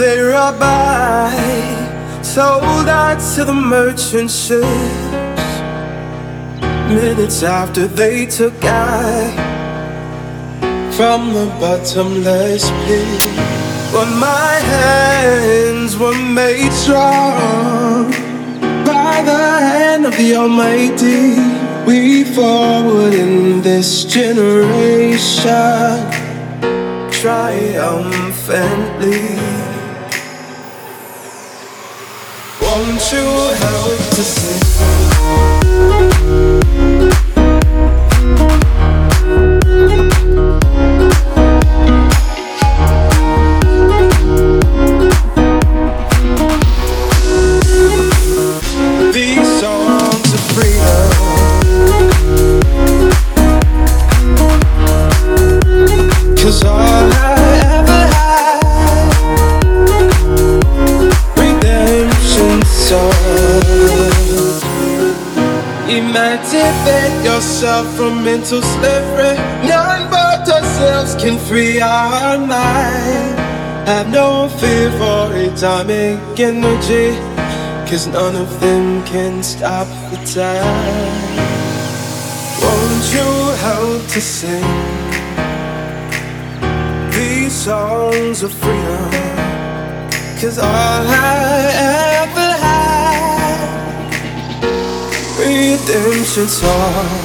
they by. Sold out to the merchant ships. Minutes after they took I from the bottomless pit. But my hands were made strong by the hand of the Almighty. We forward in this generation triumphantly. You help to sing? Yourself from mental slavery. None but ourselves can free our mind. Have no fear for atomic energy, cause none of them can stop the time. Won't you help to sing these songs of freedom? Cause all I ever had, redemption song.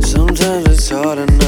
Sometimes it's hard enough.